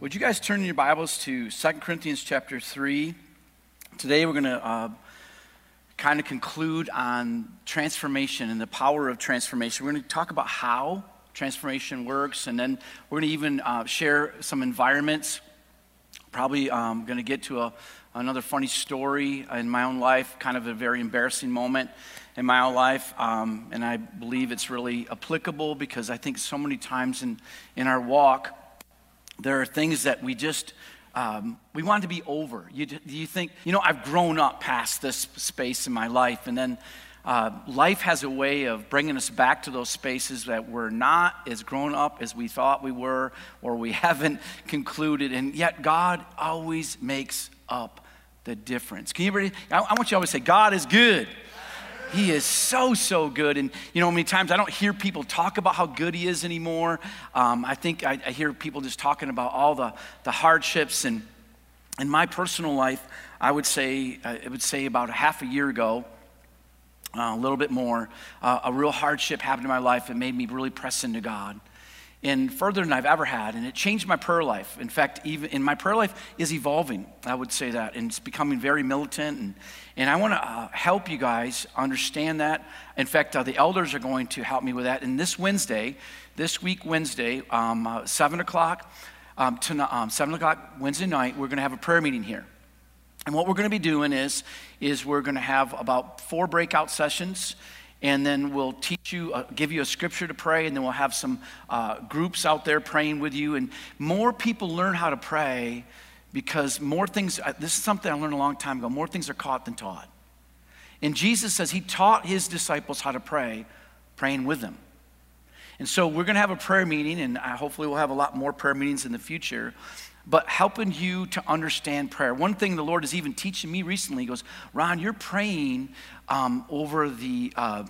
Would you guys turn your Bibles to 2 Corinthians chapter 3? Today we're going to uh, kind of conclude on transformation and the power of transformation. We're going to talk about how transformation works, and then we're going to even uh, share some environments. Probably um, going to get to a, another funny story in my own life, kind of a very embarrassing moment in my own life. Um, and I believe it's really applicable because I think so many times in, in our walk, there are things that we just um, we want to be over. You, you think, you know, I've grown up past this space in my life, and then uh, life has a way of bringing us back to those spaces that we're not as grown up as we thought we were, or we haven't concluded, and yet God always makes up the difference. Can you? I, I want you to always say, God is good. He is so, so good. And, you know, many times I don't hear people talk about how good He is anymore. Um, I think I, I, hear people just talking about all the, the hardships. And in my personal life, I would say, uh, I would say about a half a year ago, uh, a little bit more, uh, a real hardship happened in my life that made me really press into God and further than I've ever had. And it changed my prayer life. In fact, even in my prayer life is evolving, I would say that. And it's becoming very militant. And, and I want to uh, help you guys understand that. In fact, uh, the elders are going to help me with that. And this Wednesday, this week, Wednesday, um, uh, 7 o'clock, um, to, um, 7 o'clock Wednesday night, we're going to have a prayer meeting here. And what we're going to be doing is, is we're going to have about four breakout sessions and then we'll teach you, uh, give you a scripture to pray, and then we'll have some uh, groups out there praying with you. And more people learn how to pray because more things, uh, this is something I learned a long time ago, more things are caught than taught. And Jesus says he taught his disciples how to pray, praying with them. And so we're going to have a prayer meeting, and uh, hopefully we'll have a lot more prayer meetings in the future but helping you to understand prayer. One thing the Lord is even teaching me recently goes, Ron, you're praying um, over the, uh,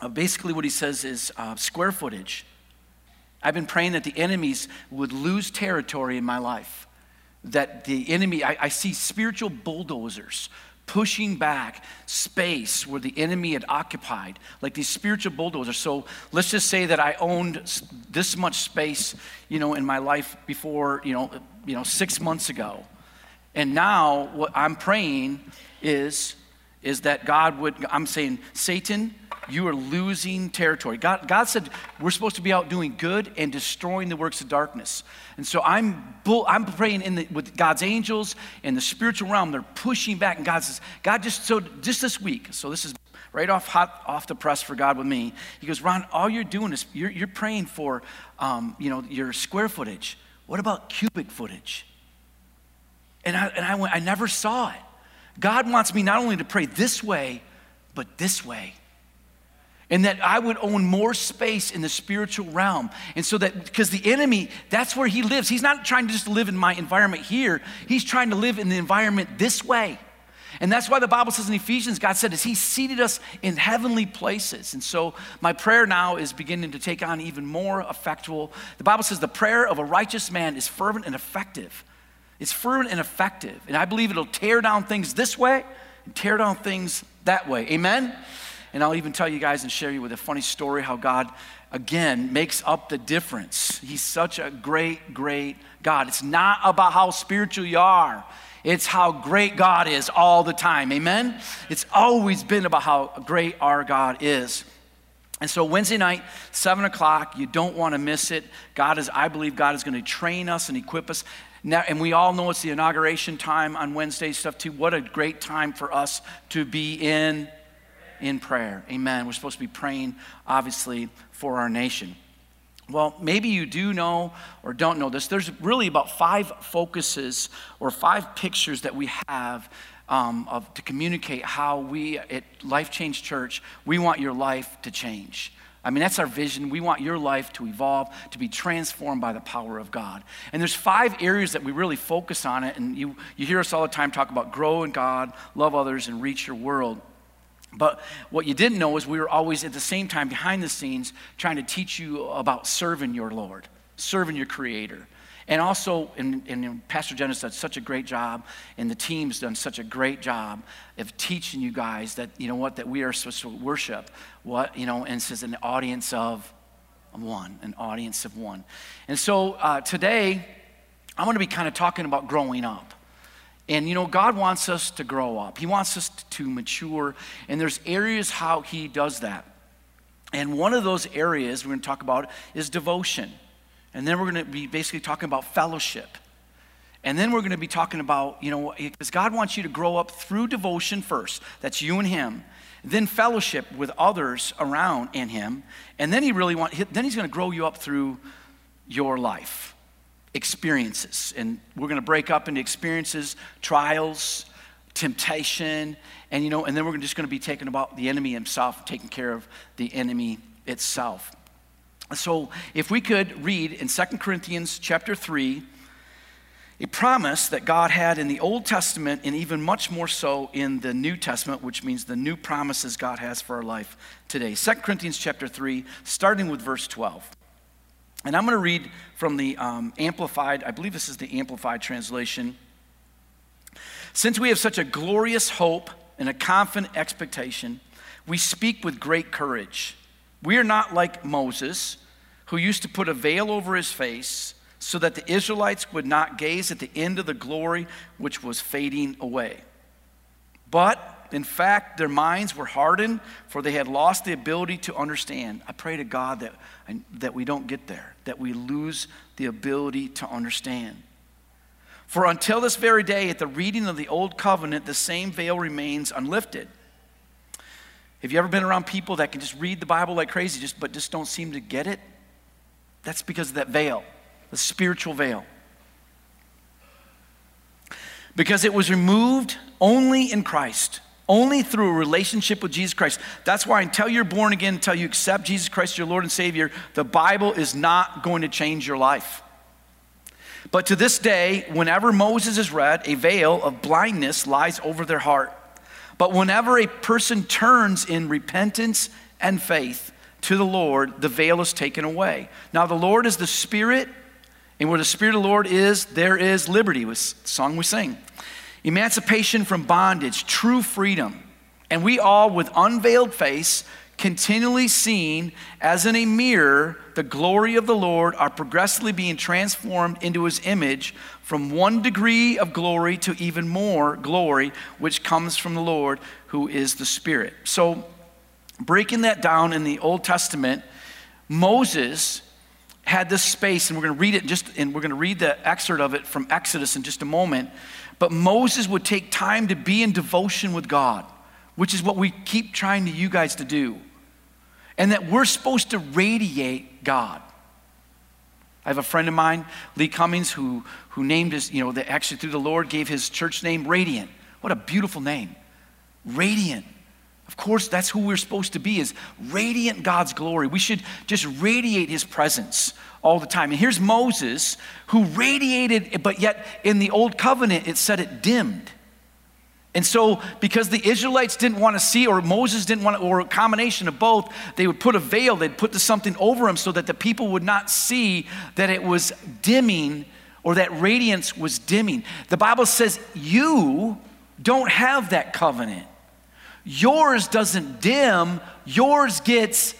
uh, basically what he says is uh, square footage. I've been praying that the enemies would lose territory in my life. That the enemy, I, I see spiritual bulldozers pushing back space where the enemy had occupied, like these spiritual bulldozers. So let's just say that I owned this much space, you know, in my life before, you know, you know, six months ago. And now what I'm praying is, is that God would, I'm saying, Satan, you are losing territory. God, God said we're supposed to be out doing good and destroying the works of darkness. And so I'm, bull, I'm praying in the, with God's angels in the spiritual realm. They're pushing back, and God says, God, just so just this week. So this is right off hot off the press for God with me. He goes, Ron, all you're doing is you're, you're praying for, um, you know, your square footage. What about cubic footage? And I, and I, went, I never saw it. God wants me not only to pray this way, but this way and that I would own more space in the spiritual realm. And so that, because the enemy, that's where he lives. He's not trying to just live in my environment here, he's trying to live in the environment this way. And that's why the Bible says in Ephesians, God said, is He seated us in heavenly places. And so my prayer now is beginning to take on even more effectual. The Bible says the prayer of a righteous man is fervent and effective. It's fervent and effective. And I believe it'll tear down things this way and tear down things that way. Amen? And I'll even tell you guys and share you with a funny story how God, again, makes up the difference. He's such a great, great God. It's not about how spiritual you are, it's how great God is all the time. Amen? It's always been about how great our God is. And so Wednesday night, seven o'clock, you don't want to miss it. God is, I believe God is going to train us and equip us. Now, and we all know it's the inauguration time on Wednesday stuff too. What a great time for us to be in in prayer. Amen. We're supposed to be praying, obviously, for our nation. Well, maybe you do know or don't know this. There's really about five focuses or five pictures that we have um, of, to communicate how we at Life Change Church, we want your life to change. I mean, that's our vision. We want your life to evolve, to be transformed by the power of God. And there's five areas that we really focus on it. And you, you hear us all the time talk about grow in God, love others, and reach your world. But what you didn't know is we were always at the same time behind the scenes trying to teach you about serving your Lord, serving your Creator. And also, and, and Pastor Jen has done such a great job, and the team's done such a great job of teaching you guys that, you know what, that we are supposed to worship, what, you know, and says an audience of one, an audience of one. And so uh, today, I'm going to be kind of talking about growing up. And you know, God wants us to grow up. He wants us to mature, and there's areas how He does that. And one of those areas we're going to talk about is devotion. And then we're going to be basically talking about fellowship. And then we're going to be talking about, you know, because God wants you to grow up through devotion first. That's you and Him. Then fellowship with others around in Him. And then He really want, then He's going to grow you up through your life, experiences. And we're going to break up into experiences, trials, temptation, and you know, and then we're just going to be taking about the enemy himself, taking care of the enemy itself. So if we could read in 2 Corinthians chapter 3, a promise that God had in the Old Testament and even much more so in the New Testament, which means the new promises God has for our life today. 2 Corinthians chapter 3, starting with verse 12. And I'm going to read from the um, Amplified, I believe this is the Amplified translation. Since we have such a glorious hope and a confident expectation, we speak with great courage. We are not like Moses, who used to put a veil over his face so that the Israelites would not gaze at the end of the glory which was fading away. But in fact, their minds were hardened, for they had lost the ability to understand. I pray to God that, that we don't get there, that we lose the ability to understand. For until this very day, at the reading of the Old Covenant, the same veil remains unlifted. Have you ever been around people that can just read the Bible like crazy, just, but just don't seem to get it? That's because of that veil, the spiritual veil. Because it was removed only in Christ, only through a relationship with Jesus Christ. That's why until you're born again, until you accept Jesus Christ, your Lord and Savior, the Bible is not going to change your life. But to this day, whenever Moses is read, a veil of blindness lies over their heart. But whenever a person turns in repentance and faith to the Lord, the veil is taken away. Now, the Lord is the Spirit, and where the Spirit of the Lord is, there is liberty, was song we sing. Emancipation from bondage, true freedom. And we all, with unveiled face, continually seeing as in a mirror the glory of the Lord, are progressively being transformed into his image from one degree of glory to even more glory, which comes from the Lord who is the Spirit. So, breaking that down in the Old Testament, Moses had this space, and we're going to read it just, and we're going to read the excerpt of it from Exodus in just a moment. But Moses would take time to be in devotion with God, which is what we keep trying to you guys to do and that we're supposed to radiate God. I have a friend of mine, Lee Cummings, who, who named his, you know, the, actually through the Lord gave his church name Radiant. What a beautiful name. Radiant. Of course, that's who we're supposed to be, is radiant God's glory. We should just radiate his presence all the time. And here's Moses, who radiated, but yet in the old covenant, it said it dimmed. And so, because the Israelites didn't want to see, or Moses didn't want to, or a combination of both, they would put a veil, they'd put something over him so that the people would not see that it was dimming or that radiance was dimming. The Bible says, You don't have that covenant. Yours doesn't dim, yours gets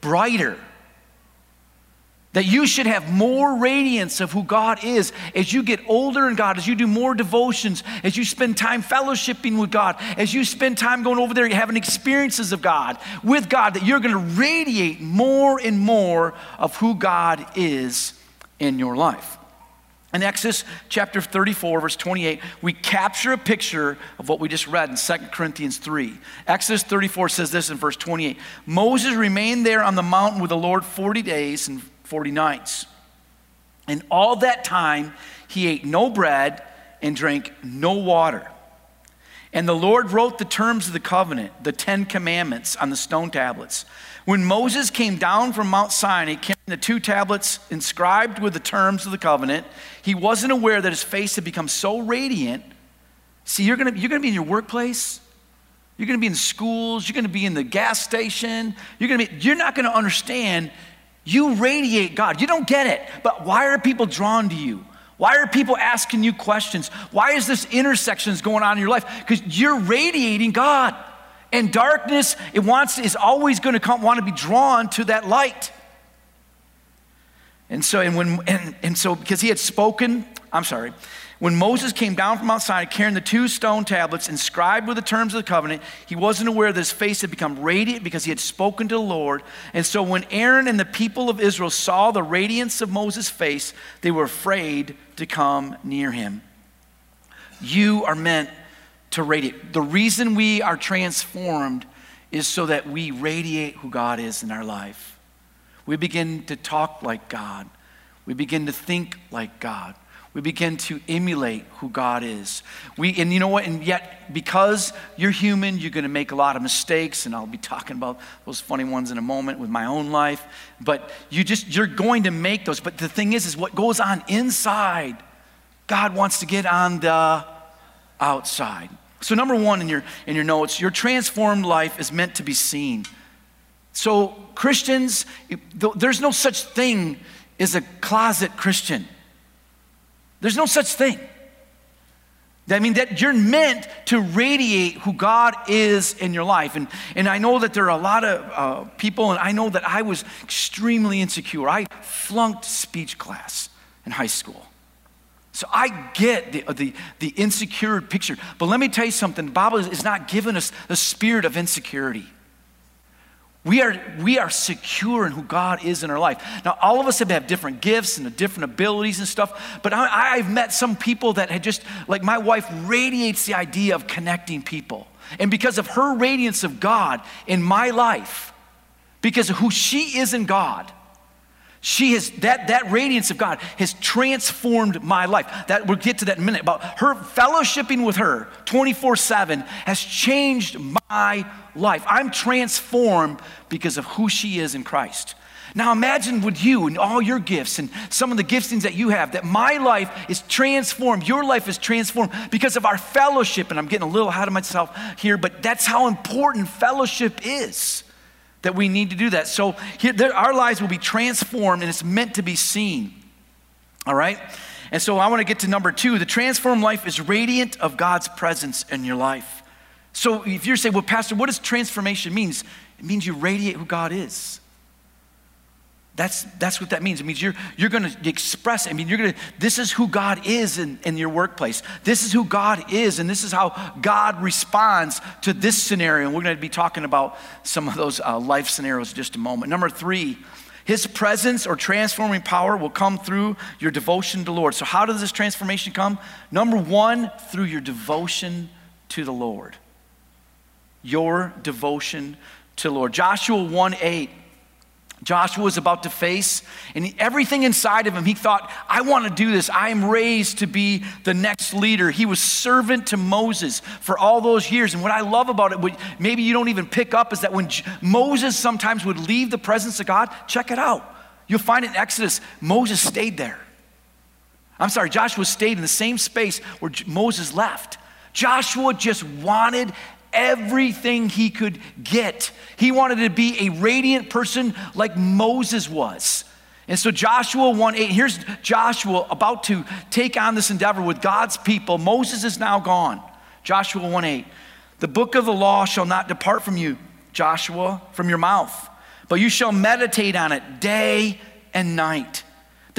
brighter. That you should have more radiance of who God is as you get older in God, as you do more devotions, as you spend time fellowshipping with God, as you spend time going over there having experiences of God, with God, that you're going to radiate more and more of who God is in your life. In Exodus chapter 34, verse 28, we capture a picture of what we just read in 2 Corinthians 3. Exodus 34 says this in verse 28 Moses remained there on the mountain with the Lord 40 days and 40 nights. And all that time, he ate no bread and drank no water. And the Lord wrote the terms of the covenant, the Ten Commandments, on the stone tablets. When Moses came down from Mount Sinai carrying the two tablets inscribed with the terms of the covenant, he wasn't aware that his face had become so radiant. See, you're gonna, you're gonna be in your workplace, you're gonna be in schools, you're gonna be in the gas station, you're, gonna be, you're not gonna understand. You radiate God. You don't get it. But why are people drawn to you? Why are people asking you questions? Why is this intersections going on in your life? Because you're radiating God. And darkness, it wants is always going to want to be drawn to that light. And so, and when and, and so because he had spoken, I'm sorry, when Moses came down from Mount Sinai carrying the two stone tablets inscribed with the terms of the covenant, he wasn't aware that his face had become radiant because he had spoken to the Lord. And so when Aaron and the people of Israel saw the radiance of Moses' face, they were afraid to come near him. You are meant to radiate. The reason we are transformed is so that we radiate who God is in our life. We begin to talk like God. We begin to think like God we begin to emulate who God is. We, and you know what? And yet, because you're human, you're going to make a lot of mistakes, and I'll be talking about those funny ones in a moment with my own life. But you just you're going to make those. But the thing is, is what goes on inside, God wants to get on the outside. So number one in your in your notes, your transformed life is meant to be seen. So Christians, there's no such thing as a closet Christian. There's no such thing. I mean, that you're meant to radiate who God is in your life. And, and I know that there are a lot of uh, people, and I know that I was extremely insecure. I flunked speech class in high school. So I get the, the, the insecure picture. But let me tell you something the Bible is not giving us the spirit of insecurity. We are, we are secure in who God is in our life. Now, all of us have, have different gifts and different abilities and stuff, but I, I've met some people that had just, like my wife radiates the idea of connecting people. And because of her radiance of God in my life, because of who she is in God, she has that that radiance of God has transformed my life. That we'll get to that in a minute. About her fellowshipping with her 24-7 has changed my life. I'm transformed because of who she is in Christ. Now imagine with you and all your gifts and some of the giftings that you have that my life is transformed, your life is transformed because of our fellowship. And I'm getting a little ahead of myself here, but that's how important fellowship is that we need to do that. So here, there, our lives will be transformed and it's meant to be seen. All right? And so I want to get to number two. The transformed life is radiant of God's presence in your life. So if you're saying, well, Pastor, what does transformation means? It means you radiate who God is. That's, that's what that means. It means you're, you're going to express, I mean, you're going to, this is who God is in, in your workplace. This is who God is, and this is how God responds to this scenario. And we're going to be talking about some of those uh, life scenarios just a moment. Number three, his presence or transforming power will come through your devotion to Lord. So, how does this transformation come? Number one, through your devotion to the Lord. Your devotion to Lord. Joshua 1 8 Joshua was about to face, and everything inside of him, he thought, I want to do this. I am raised to be the next leader. He was servant to Moses for all those years. And what I love about it, maybe you don't even pick up, is that when Moses sometimes would leave the presence of God, check it out. You'll find in Exodus, Moses stayed there. I'm sorry, Joshua stayed in the same space where Moses left. Joshua just wanted everything he could get. He wanted to be a radiant person like Moses was. And so Joshua 1 8, here's Joshua about to take on this endeavor with God's people. Moses is now gone. Joshua 1 8. The book of the law shall not depart from you, Joshua, from your mouth, but you shall meditate on it day and night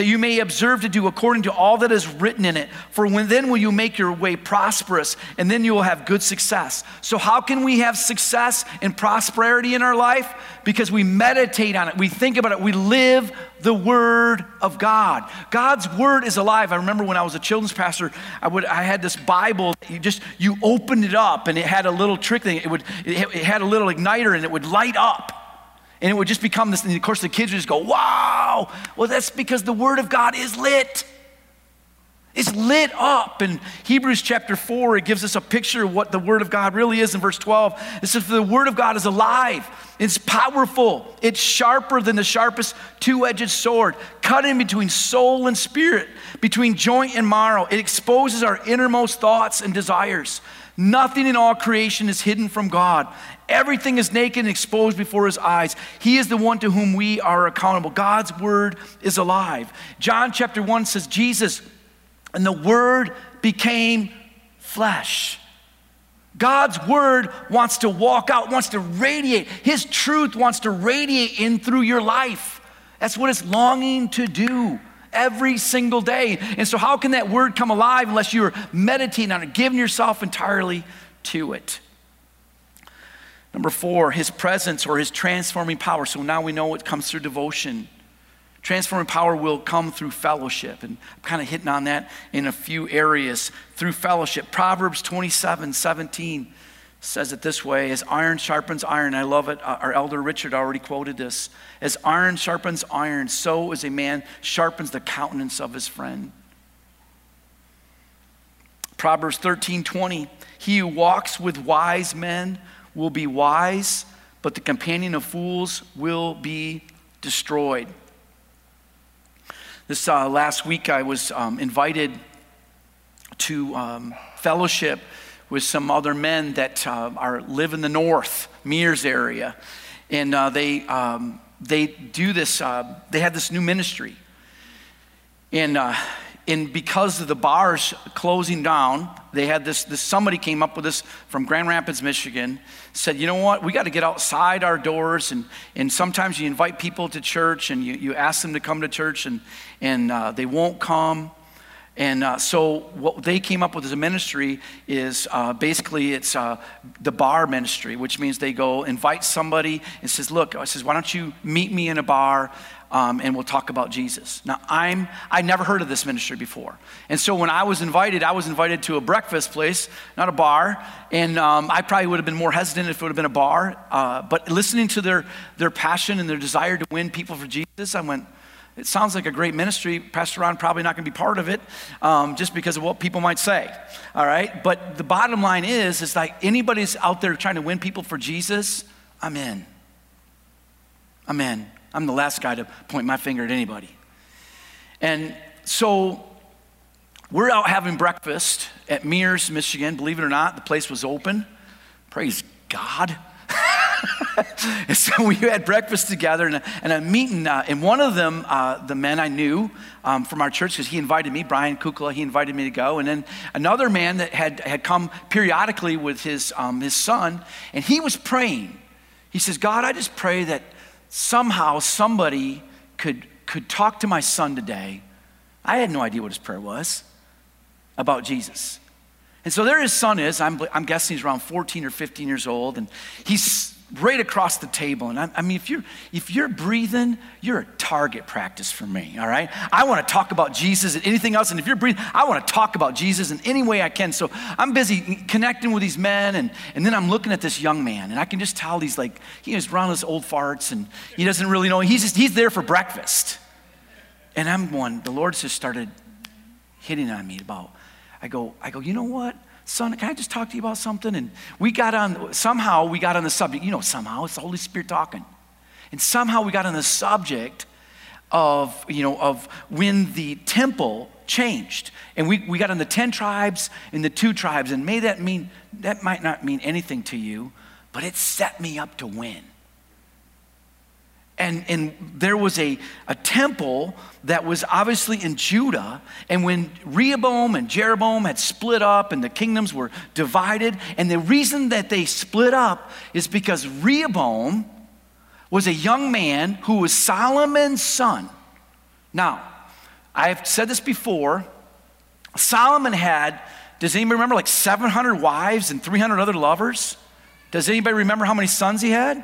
that you may observe to do according to all that is written in it. For when then will you make your way prosperous, and then you will have good success. So, how can we have success and prosperity in our life? Because we meditate on it, we think about it, we live the Word of God. God's Word is alive. I remember when I was a children's pastor, I, would, I had this Bible. You just you opened it up, and it had a little trick thing. It would it had a little igniter, and it would light up and it would just become this. And of course, the kids would just go, wow. Well, that's because the Word of God is lit. It's lit up. In Hebrews chapter 4, it gives us a picture of what the Word of God really is in verse 12. It says, The Word of God is alive, it's powerful, it's sharper than the sharpest two edged sword, cutting between soul and spirit, between joint and marrow. It exposes our innermost thoughts and desires. Nothing in all creation is hidden from God. Everything is naked and exposed before his eyes. He is the one to whom we are accountable. God's word is alive. John chapter 1 says, Jesus, and the word became flesh. God's word wants to walk out, wants to radiate. His truth wants to radiate in through your life. That's what it's longing to do every single day. And so, how can that word come alive unless you're meditating on it, giving yourself entirely to it? Number four, his presence or his transforming power. So now we know it comes through devotion. Transforming power will come through fellowship. And I'm kind of hitting on that in a few areas through fellowship. Proverbs 27 17 says it this way as iron sharpens iron. I love it. Uh, our elder Richard already quoted this. As iron sharpens iron, so as a man sharpens the countenance of his friend. Proverbs 13 20. He who walks with wise men will be wise, but the companion of fools will be destroyed. This uh, last week, I was um, invited to um, fellowship with some other men that uh, are live in the north, Mears area, and uh, they um, they do this. Uh, they had this new ministry, and uh, and because of the bars closing down, they had this, this somebody came up with this from Grand Rapids, Michigan, said, you know what, we got to get outside our doors. And, and sometimes you invite people to church and you, you ask them to come to church and, and uh, they won't come. And uh, so what they came up with as a ministry is uh, basically it's uh, the bar ministry, which means they go invite somebody and says, look, I says, why don't you meet me in a bar? Um, and we'll talk about Jesus. Now, I'm, I never heard of this ministry before. And so when I was invited, I was invited to a breakfast place, not a bar. And um, I probably would have been more hesitant if it would have been a bar. Uh, but listening to their, their passion and their desire to win people for Jesus, I went, it sounds like a great ministry. Pastor Ron probably not going to be part of it um, just because of what people might say. All right. But the bottom line is, is like anybody's out there trying to win people for Jesus, I'm in. I'm in. I'm the last guy to point my finger at anybody. And so we're out having breakfast at Mears, Michigan. Believe it or not, the place was open. Praise God. and so we had breakfast together and and a meeting. Uh, and one of them, uh, the men I knew um, from our church, because he invited me, Brian Kukla, he invited me to go. And then another man that had, had come periodically with his, um, his son, and he was praying. He says, God, I just pray that somehow somebody could, could talk to my son today. I had no idea what his prayer was about Jesus. And so there his son is. I'm, I'm guessing he's around 14 or 15 years old, and he's right across the table. And I, I, mean, if you're, if you're breathing, you're a target practice for me, all right? I want to talk about Jesus and anything else. And if you're breathing, I want to talk about Jesus in any way I can. So I'm busy connecting with these men. And, and then I'm looking at this young man. And I can just tell he's like, he's around those old farts and he doesn't really know. He's just, he's there for breakfast. And I'm one, the Lord's just started hitting on me about, I go, I go, you know what? Son, can I just talk to you about something? And we got on, somehow we got on the subject. You know, somehow it's the Holy Spirit talking. And somehow we got on the subject of, you know, of when the temple changed. And we, we got on the 10 tribes and the two tribes. And may that mean, that might not mean anything to you, but it set me up to win and, and there was a, a temple that was obviously in Judah. And when Rehoboam and Jeroboam had split up and the kingdoms were divided, and the reason that they split up is because Rehoboam was a young man who was Solomon's son. Now, I've said this before. Solomon had, does anybody remember, like 700 wives and 300 other lovers? Does anybody remember how many sons he had?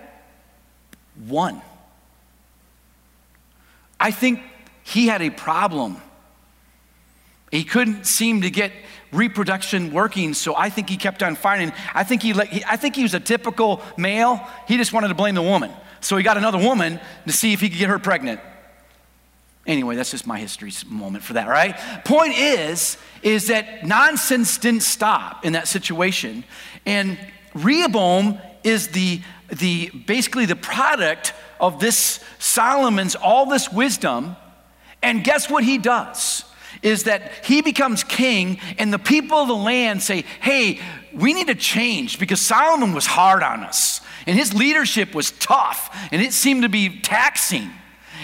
One. I think he had a problem. He couldn't seem to get reproduction working, so I think he kept on fighting. I think he, I think he was a typical male. He just wanted to blame the woman. So he got another woman to see if he could get her pregnant. Anyway, that's just my history moment for that, right? Point is, is that nonsense didn't stop in that situation. And Rehoboam is the, the basically the product of this Solomon's all this wisdom. And guess what he does? Is that he becomes king, and the people of the land say, Hey, we need to change because Solomon was hard on us, and his leadership was tough, and it seemed to be taxing.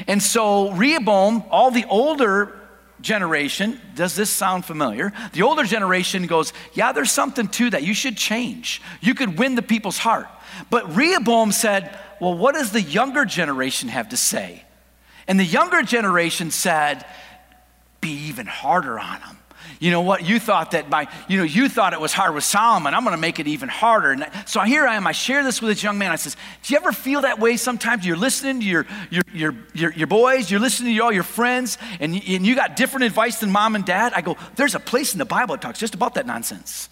And so Rehoboam, all the older generation, does this sound familiar? The older generation goes, Yeah, there's something to that. You should change. You could win the people's heart. But Rehoboam said, Well, what does the younger generation have to say? And the younger generation said, Be even harder on them. You know what? You thought that by, you know, you thought it was hard with Solomon. I'm going to make it even harder. And so here I am. I share this with this young man. I says, Do you ever feel that way sometimes? You're listening to your, your, your, your, your boys, you're listening to all your friends, and you, and you got different advice than mom and dad. I go, There's a place in the Bible that talks just about that nonsense.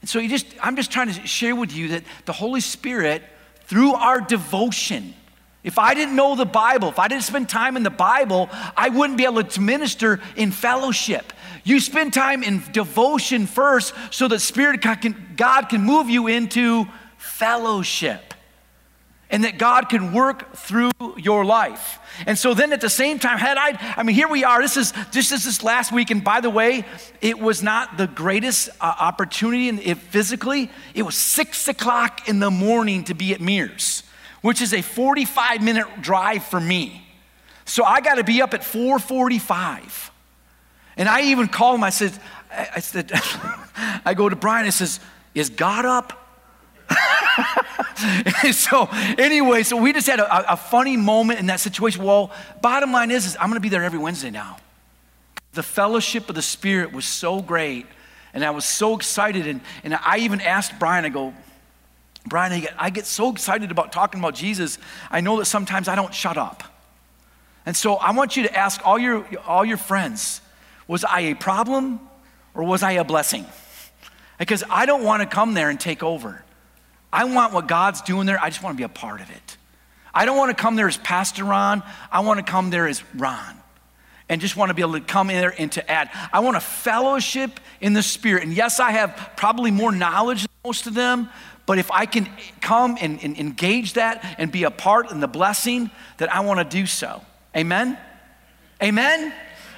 And so you just, I'm just trying to share with you that the Holy Spirit, through our devotion, if I didn't know the Bible, if I didn't spend time in the Bible, I wouldn't be able to minister in fellowship. You spend time in devotion first so that Spirit God can, God can move you into fellowship and that God can work through your life. And so then at the same time, had I, I mean, here we are. This is this, this last week. And by the way, it was not the greatest uh, opportunity and it, physically. It was six o'clock in the morning to be at Mears which is a 45 minute drive for me. So I got to be up at 4:45. And I even called him. I said, I said, I go to Brian. I says, "Is God up?" so anyway, so we just had a, a, funny moment in that situation. Well, bottom line is, is I'm going to be there every Wednesday now. The fellowship of the Spirit was so great, and I was so excited. And, and I even asked Brian. I go, Brian, I get, I get so excited about talking about Jesus, I know that sometimes I don't shut up. And so I want you to ask all your, all your friends was I a problem or was I a blessing? Because I don't want to come there and take over. I want what God's doing there, I just want to be a part of it. I don't want to come there as Pastor Ron, I want to come there as Ron. And just want to be able to come in there and to add. I want a fellowship in the Spirit. And yes, I have probably more knowledge than most of them, but if I can come and, and engage that and be a part in the blessing, that I want to do so. Amen? Amen?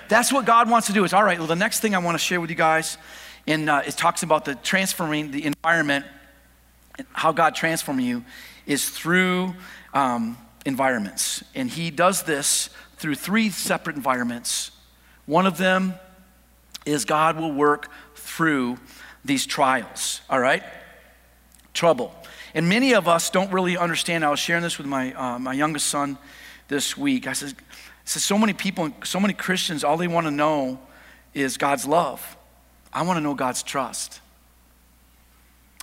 That's what God wants to do. Is all right. Well, the next thing I want to share with you guys, and uh, it talks about the transforming the environment, how God transforms you, is through um, environments, and He does this through three separate environments. One of them is God will work through these trials. All right trouble. And many of us don't really understand. I was sharing this with my, uh, my youngest son this week. I said, I said, so many people, so many Christians, all they want to know is God's love. I want to know God's trust.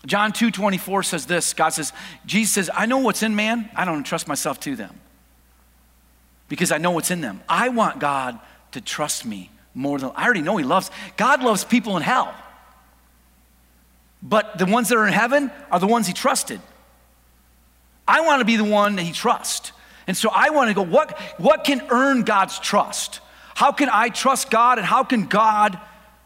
John 2 24 says this God says, Jesus says, I know what's in man, I don't trust myself to them because I know what's in them. I want God to trust me more than I already know He loves. God loves people in hell. But the ones that are in heaven are the ones he trusted. I want to be the one that he trusts. And so I want to go, what, what can earn God's trust? How can I trust God and how can God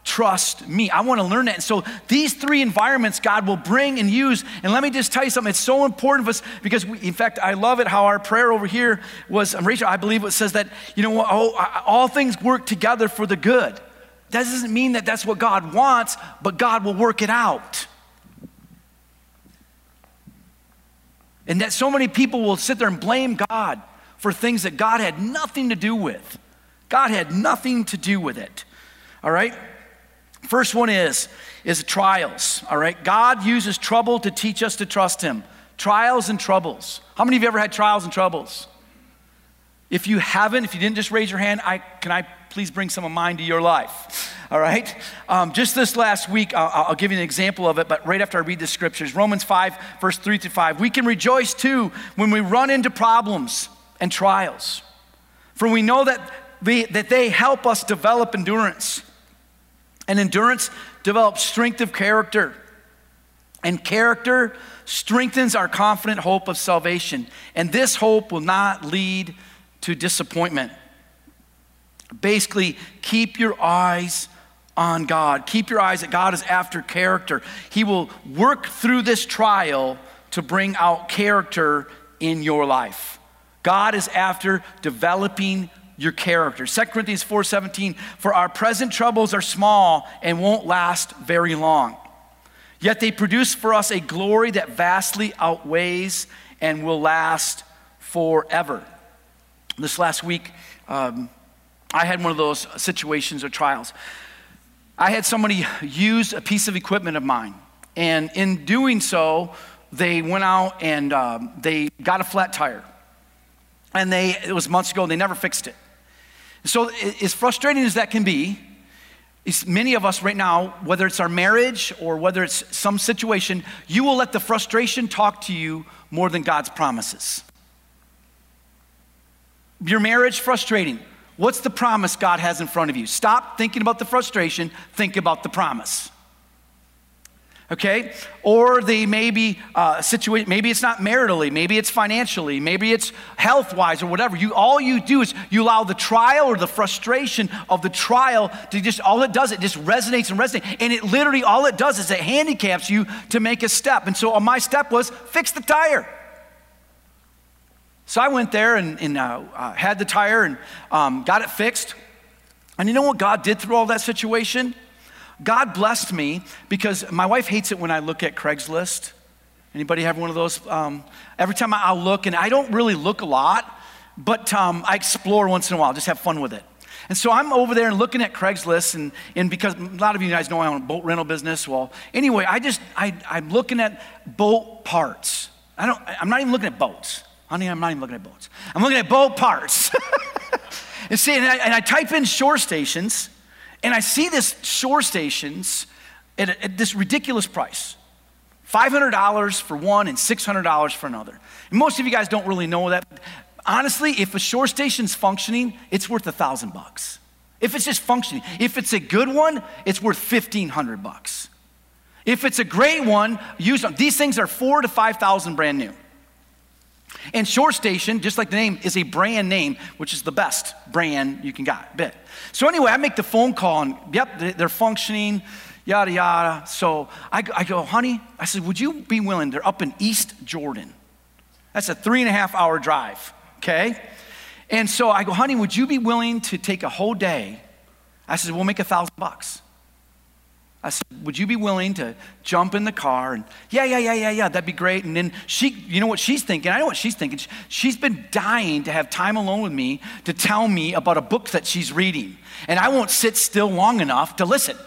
trust me? I want to learn that. And so these three environments God will bring and use. And let me just tell you something, it's so important for us because, we, in fact, I love it how our prayer over here was, um, Rachel, I believe it says that, you know, all, all things work together for the good. That doesn't mean that that's what God wants, but God will work it out. And that so many people will sit there and blame God for things that God had nothing to do with. God had nothing to do with it. All right? First one is is trials, all right? God uses trouble to teach us to trust him. Trials and troubles. How many of you ever had trials and troubles? If you haven't, if you didn't just raise your hand, I can I please bring some of mine to your life. All right? Um, just this last week, I'll, I'll, give you an example of it, but right after I read the scriptures, Romans 5, verse 3 to 5. We can rejoice too when we run into problems and trials, for we know that, we, that they help us develop endurance. And endurance develops strength of character. And character strengthens our confident hope of salvation. And this hope will not lead to disappointment. Basically, keep your eyes on God. Keep your eyes that God is after character. He will work through this trial to bring out character in your life. God is after developing your character. 2 Corinthians 4:17 For our present troubles are small and won't last very long. Yet they produce for us a glory that vastly outweighs and will last forever. This last week, um, I had one of those situations or trials. I had somebody use a piece of equipment of mine, and in doing so, they went out and um, they got a flat tire. And they, it was months ago, and they never fixed it. So, as frustrating as that can be, many of us right now, whether it's our marriage or whether it's some situation, you will let the frustration talk to you more than God's promises. Your marriage frustrating. What's the promise God has in front of you? Stop thinking about the frustration, think about the promise okay? Or they may be uh, situated, maybe it's not maritally, maybe it's financially, maybe it's health wise or whatever. You, all you do is you allow the trial or the frustration of the trial to just, all it does, it just resonates and resonates. And it literally, all it does is it handicaps you to make a step. And so uh, my step was fix the tire. So I went there and, and uh, uh, had the tire and um, got it fixed. And you know what God did through all that situation? God blessed me because my wife hates it when I look at Craigslist. Anybody have one of those? Um, every time I'll look, and I don't really look a lot, but um, I explore once in a while, just have fun with it. And so I'm over there and looking at Craigslist, and, and because a lot of you guys know I own a boat rental business. Well, anyway, I just, I, I'm looking at boat parts. I don't, I'm not even looking at boats. Honey, I'm not even looking at boats. I'm looking at boat parts. and see, and I, and I type in shore stations, and I see this shore stations at, at this ridiculous price. $500 for one and $600 for another. And most of you guys don't really know that. Honestly, if a shore station's functioning, it's worth a thousand bucks. If it's just functioning, if it's a good one, it's worth 1500 bucks. If it's a great one, use them. These things are four to 5,000 brand new. And Shore Station, just like the name, is a brand name, which is the best brand you can get. Bit. So anyway, I make the phone call, and yep, they're functioning, yada yada. So I, I go, honey, I said, would you be willing? They're up in East Jordan. That's a three and a half hour drive. Okay. And so I go, honey, would you be willing to take a whole day? I said, we'll make a thousand bucks. I said, Would you be willing to jump in the car? And yeah, yeah, yeah, yeah, yeah, that'd be great. And then she, you know what she's thinking? I know what she's thinking. She's been dying to have time alone with me to tell me about a book that she's reading. And I won't sit still long enough to listen.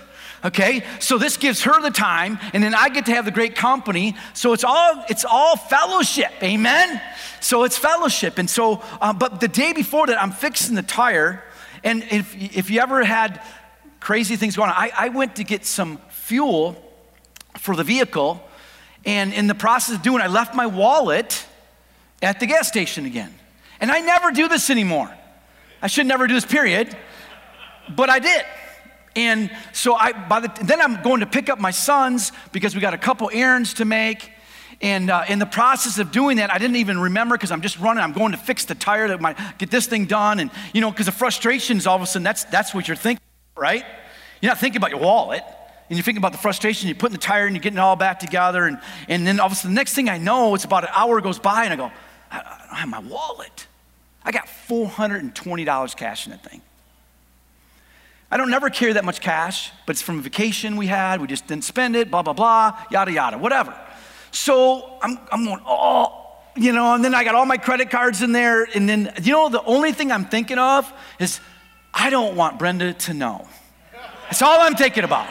Okay, so this gives her the time, and then I get to have the great company. So it's all it's all fellowship, amen. So it's fellowship, and so uh, but the day before that, I'm fixing the tire, and if if you ever had crazy things going on. I, I went to get some fuel for the vehicle, and in the process of doing, I left my wallet at the gas station again. And I never do this anymore. I should never do this, period. But I did. And so I by the then I'm going to pick up my sons because we got a couple errands to make. And uh, in the process of doing that, I didn't even remember because I'm just running. I'm going to fix the tire that might get this thing done. And you know, because the frustrations, all of a sudden, that's that's what you're thinking right? You're not thinking about your wallet. And you're thinking about the frustration, you're putting the tire and you're getting it all back together. And, and then all of a sudden, the next thing I know, it's about an hour goes by and I go, I, I don't have my wallet. I got $420 cash in that thing. I don't never carry that much cash, but it's from a vacation we had. We just didn't spend it, blah, blah, blah, yada, yada, whatever. So I'm, I'm going, oh, you know, and then I got all my credit cards in there. And then, you know, the only thing I'm thinking of is I don't want Brenda to know. That's all I'm thinking about.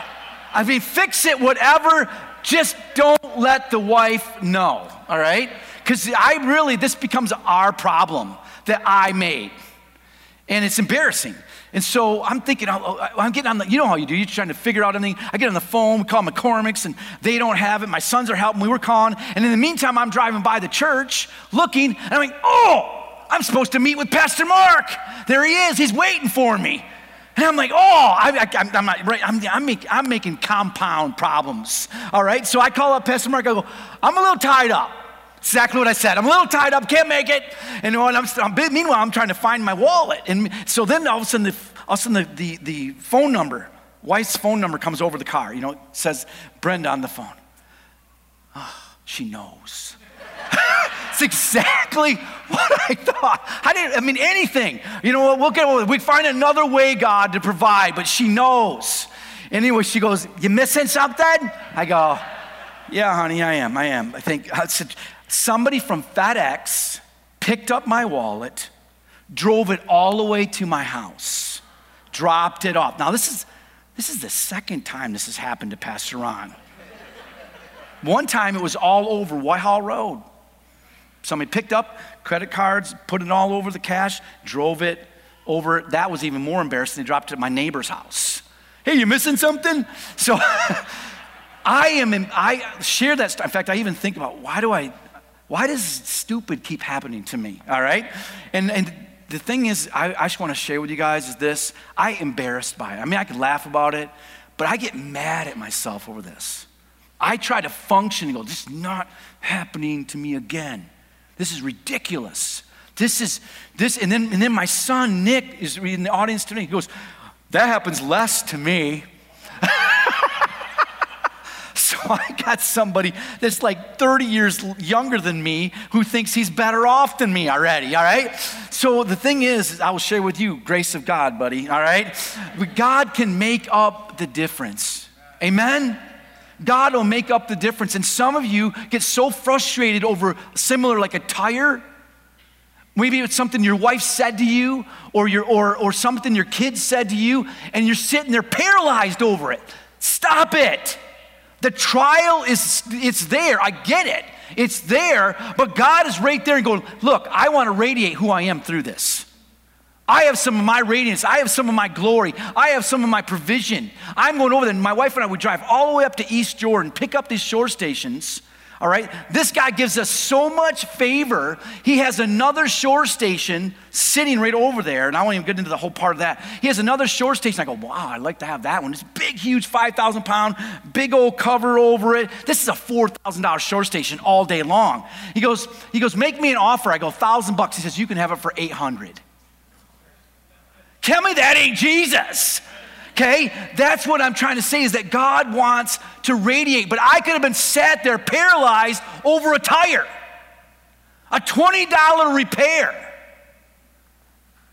I mean, fix it, whatever, just don't let the wife know, all right? Because I really, this becomes our problem that I made. And it's embarrassing. And so I'm thinking, oh, I'm getting on the, you know how you do, you're trying to figure out anything. I get on the phone, call McCormick's, and they don't have it. My sons are helping, we were calling. And in the meantime, I'm driving by the church looking, and I'm like, oh, I'm supposed to meet with Pastor Mark. There he is. He's waiting for me. And I'm like, oh, I, am not right. I'm, I'm, make, I'm, making compound problems. All right. So I call up Pastor Mark. I go, I'm a little tied up. Exactly what I said. I'm a little tied up. Can't make it. And I'm, I'm, meanwhile, I'm trying to find my wallet. And so then all of a sudden, the, all of a sudden the, the, the phone number, wife's phone number comes over the car. You know, it says Brenda on the phone. Oh, she knows. It's exactly what I thought. I didn't, I mean, anything. You know what? We'll get, we find another way, God, to provide, but she knows. Anyway, she goes, You missing something? I go, Yeah, honey, I am. I am. I think I said, somebody from FedEx picked up my wallet, drove it all the way to my house, dropped it off. Now, this is, this is the second time this has happened to Pastor Ron. One time it was all over Whitehall Road. Somebody picked up credit cards, put it all over the cash, drove it over. That was even more embarrassing. They dropped it at my neighbor's house. Hey, you missing something? So I am, in, I share that. St- in fact, I even think about why do I, why does stupid keep happening to me? All right? And, and the thing is, I, I just want to share with you guys is this I embarrassed by it. I mean, I could laugh about it, but I get mad at myself over this. I try to function and go, this is not happening to me again. This is ridiculous. This is this, and then and then my son Nick is in the audience today. He goes, That happens less to me. so I got somebody that's like 30 years younger than me who thinks he's better off than me already, all right? So the thing is, I will share with you, grace of God, buddy, all right? God can make up the difference. Amen? God will make up the difference. And some of you get so frustrated over similar, like a tire. Maybe it's something your wife said to you, or, your, or, or something your kids said to you, and you're sitting there paralyzed over it. Stop it. The trial is it's there. I get it. It's there, but God is right there and going, look, I want to radiate who I am through this. I have some of my radiance. I have some of my glory. I have some of my provision. I'm going over there. My wife and I would drive all the way up to East Jordan, pick up these shore stations. All right. This guy gives us so much favor. He has another shore station sitting right over there. And I won't even get into the whole part of that. He has another shore station. I go, wow, I'd like to have that one. It's big, huge, 5,000 pound, big old cover over it. This is a $4,000 shore station all day long. He goes, he goes, make me an offer. I go, thousand bucks. He says, you can have it for 800. Tell me that ain't Jesus. Okay? That's what I'm trying to say is that God wants to radiate, but I could have been sat there paralyzed over a tire, a $20 repair.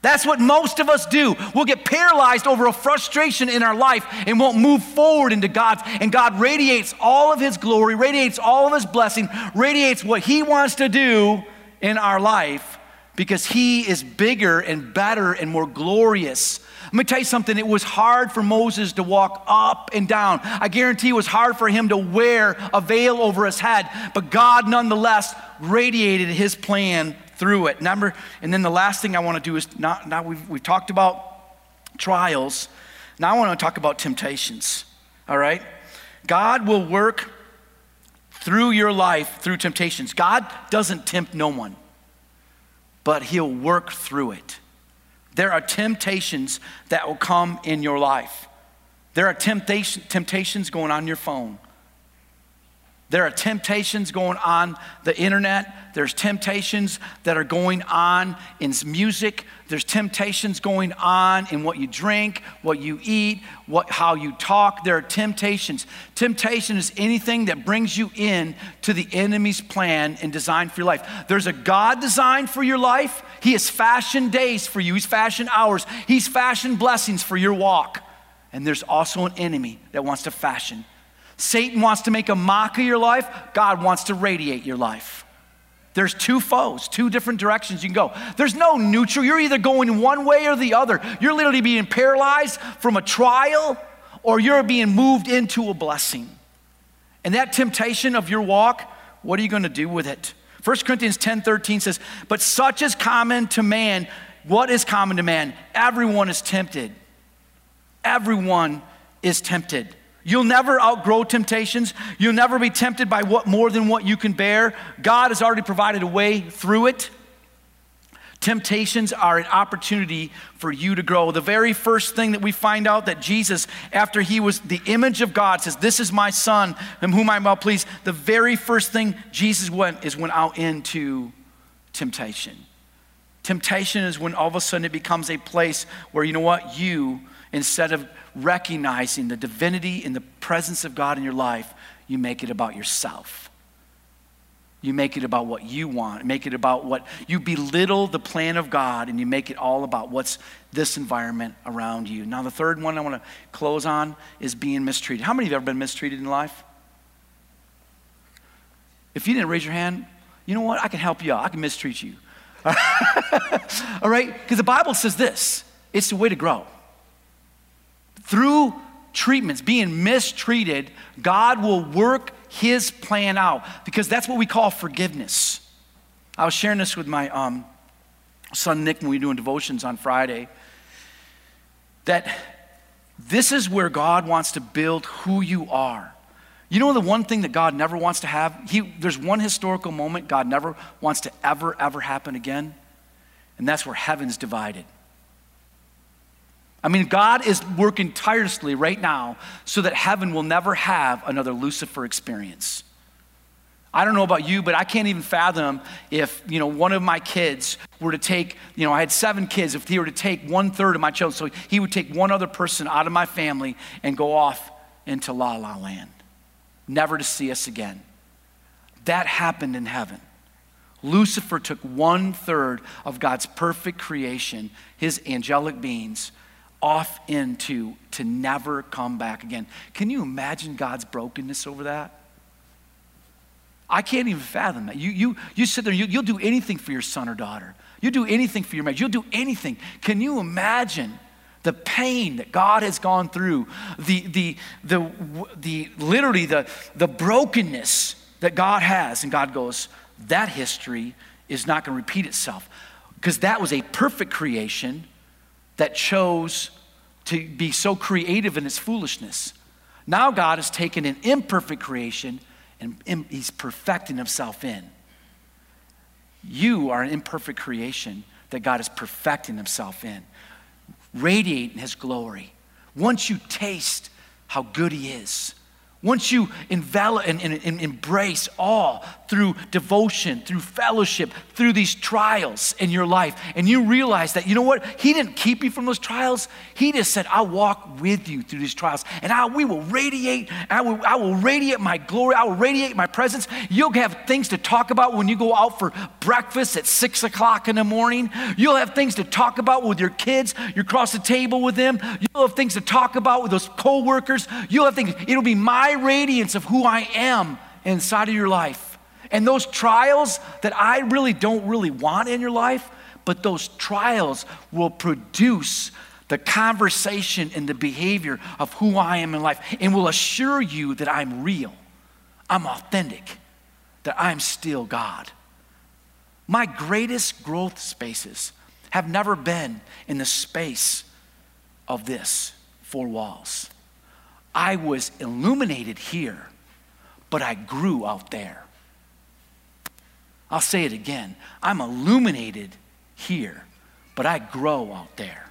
That's what most of us do. We'll get paralyzed over a frustration in our life and won't move forward into God's. And God radiates all of His glory, radiates all of His blessing, radiates what He wants to do in our life because he is bigger and better and more glorious. Let me tell you something, it was hard for Moses to walk up and down. I guarantee it was hard for him to wear a veil over his head, but God nonetheless radiated his plan through it. Number, and then the last thing I want to do is not, now we've, we've talked about trials. Now I want to talk about temptations. All right? God will work through your life through temptations. God doesn't tempt no one but He'll work through it. There are temptations that will come in your life. There are temptation, temptations going on your phone. There are temptations going on the internet. There's temptations that are going on in music. There's temptations going on in what you drink, what you eat, what, how you talk. There are temptations. Temptation is anything that brings you in to the enemy's plan and design for your life. There's a God design for your life. He has fashioned days for you, He's fashioned hours, He's fashioned blessings for your walk. And there's also an enemy that wants to fashion Satan wants to make a mock of your life, God wants to radiate your life. There's two foes, two different directions you can go. There's no neutral. You're either going one way or the other. You're literally being paralyzed from a trial or you're being moved into a blessing. And that temptation of your walk, what are you going to do with it? 1 Corinthians 10 13 says, But such is common to man. What is common to man? Everyone is tempted. Everyone is tempted. You'll never outgrow temptations. You'll never be tempted by what more than what you can bear. God has already provided a way through it. Temptations are an opportunity for you to grow. The very first thing that we find out that Jesus, after he was the image of God, says, This is my son, in whom I'm well pleased. The very first thing Jesus went is went out into temptation. Temptation is when all of a sudden it becomes a place where, you know what, you, instead of recognizing the divinity and the presence of God in your life, you make it about yourself. You make it about what you want, make it about what you belittle the plan of God, and you make it all about what's this environment around you. Now, the third one I want to close on is being mistreated. How many of you have ever been mistreated in life? If you didn't raise your hand, you know what? I can help you out. I can mistreat you. All right? Because the Bible says this it's the way to grow. Through treatments, being mistreated, God will work his plan out because that's what we call forgiveness. I was sharing this with my um, son Nick when we were doing devotions on Friday. That this is where God wants to build who you are. You know the one thing that God never wants to have? He, there's one historical moment God never wants to ever, ever happen again, and that's where heaven's divided. I mean, God is working tirelessly right now so that heaven will never have another Lucifer experience. I don't know about you, but I can't even fathom if, you know, one of my kids were to take, you know, I had seven kids, if he were to take one third of my children, so he would take one other person out of my family and go off into La La Land never to see us again. That happened in heaven. Lucifer took one third of God's perfect creation, his angelic beings, off into to never come back again. Can you imagine God's brokenness over that? I can't even fathom that. You, you, you sit there, you, you'll do anything for your son or daughter. You'll do anything for your marriage. You'll do anything. Can you imagine the pain that God has gone through, the, the, the, the literally the, the brokenness that God has. And God goes, that history is not going to repeat itself. Because that was a perfect creation that chose to be so creative in its foolishness. Now God has taken an imperfect creation and he's perfecting himself in. You are an imperfect creation that God is perfecting himself in radiate in his glory. Once you taste how good he is, once you envelop and, and, and, embrace all through devotion, through fellowship, through these trials in your life, and you realize that, you know what? He didn't keep you from those trials. He just said, I'll walk with you through these trials, and I, we will radiate, I will, I will radiate my glory, I will radiate my presence. You'll have things to talk about when you go out for breakfast at six o'clock in the morning. You'll have things to talk about with your kids. You cross the table with them. You'll have things to talk about with those co-workers. You'll have things, it'll be my radiance of who I am inside of your life. And those trials that I really don't really want in your life, but those trials will produce the conversation and the behavior of who I am in life and will assure you that I'm real, I'm authentic, that I'm still God. My greatest growth spaces have never been in the space of this four walls. I was illuminated here, but I grew out there. I'll say it again. I'm illuminated here, but I grow out there.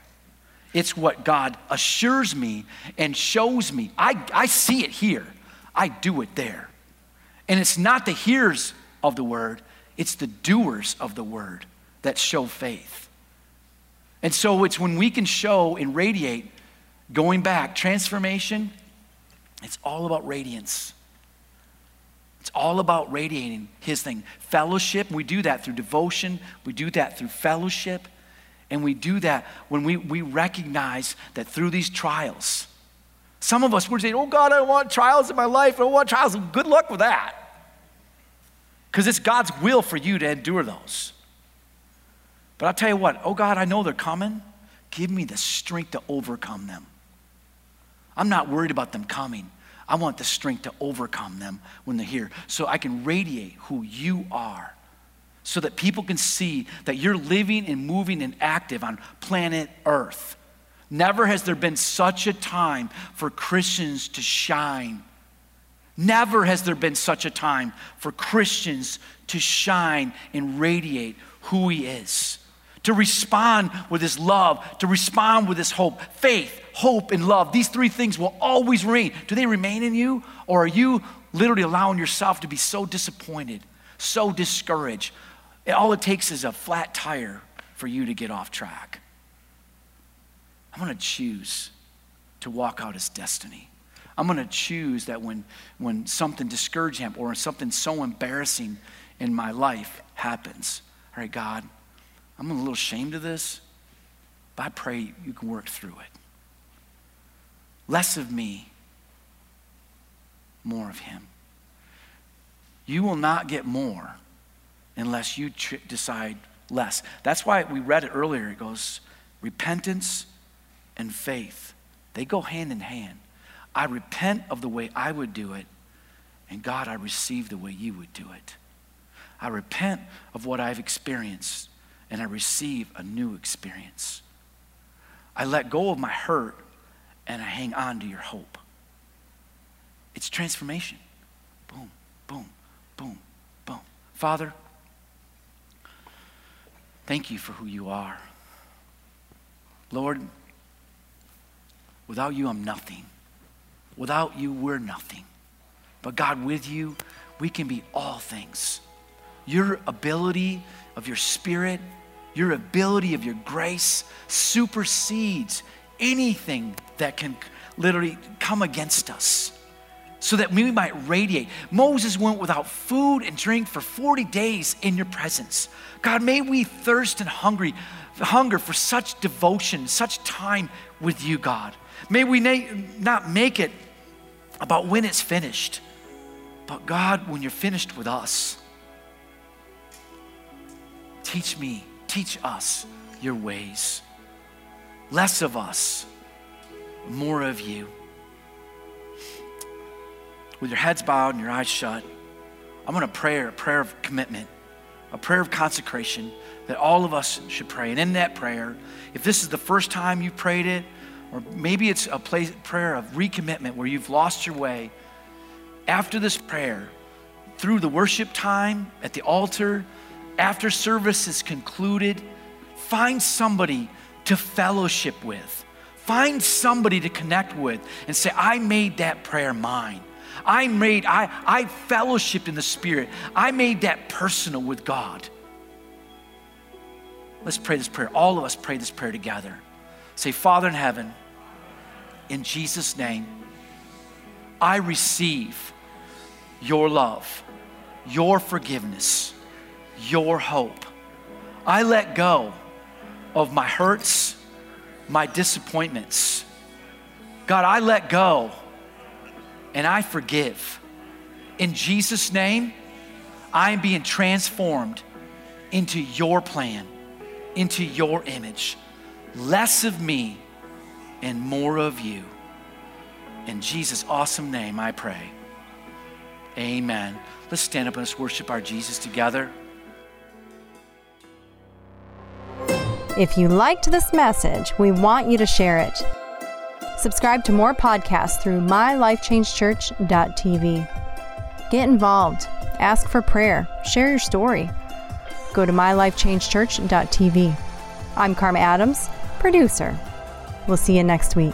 It's what God assures me and shows me. I, I see it here, I do it there. And it's not the hearers of the word, it's the doers of the word that show faith. And so it's when we can show and radiate, going back, transformation it's all about radiance. It's all about radiating his thing. Fellowship, we do that through devotion, we do that through fellowship, and we do that when we, we recognize that through these trials, some of us we're saying, Oh God, I want trials in my life. I want trials. Good luck with that. Because it's God's will for you to endure those. But I'll tell you what, oh God, I know they're coming. Give me the strength to overcome them. I'm not worried about them coming. I want the strength to overcome them when they're here so I can radiate who you are so that people can see that you're living and moving and active on planet Earth. Never has there been such a time for Christians to shine. Never has there been such a time for Christians to shine and radiate who He is to respond with his love, to respond with his hope. Faith, hope, and love. These three things will always remain. Do they remain in you? Or are you literally allowing yourself to be so disappointed, so discouraged? All it takes is a flat tire for you to get off track. I'm going to choose to walk out his destiny. I'm going to choose that when, when something discouraging or something so embarrassing in my life happens, all right, God, I'm a little ashamed of this, but I pray you can work through it. Less of me, more of him. You will not get more unless you decide less. That's why we read it earlier. It goes repentance and faith, they go hand in hand. I repent of the way I would do it, and God, I receive the way you would do it. I repent of what I've experienced, and I receive a new experience. I let go of my hurt, and I hang on to your hope. It's transformation. Boom, boom, boom, boom. Father, thank you for who you are. Lord, without you, I'm nothing. Without you, we're nothing. But God, with you, we can be all things. Your ability of your spirit, your ability of your grace supersedes anything that can literally come against us so that we might radiate. Moses went without food and drink for 40 days in your presence. God, may we thirst and hungry, hunger for such devotion, such time with you, God. May we not make it about when it's finished, but God, when you're finished with us, teach me, teach us your ways. Less of us, more of you. With your heads bowed and your eyes shut, I'm going to pray a prayer of commitment, a prayer of consecration that all of us should pray. And in that prayer, if this is the first time you prayed it, or maybe it's a place, prayer of recommitment where you've lost your way. After this prayer, through the worship time at the altar, after service is concluded, find somebody to fellowship with. Find somebody to connect with and say, I made that prayer mine. I made, I, I fellowshiped in the Spirit. I made that personal with God. Let's pray this prayer. All of us pray this prayer together. Say, Father in heaven, in Jesus' name, I receive your love, your forgiveness, your hope. I let go of my hurts, my disappointments. God, I let go and I forgive. In Jesus' name, I am being transformed into your plan, into your image. Less of me and more of you. In Jesus' awesome name, I pray. Amen. Let's stand up and let's worship our Jesus together. If you liked this message, we want you to share it. Subscribe to more podcasts through mylifechangechurch.tv. Get involved, ask for prayer, share your story. Go to mylifechangechurch.tv. I'm Karma Adams, producer. We'll see you next week.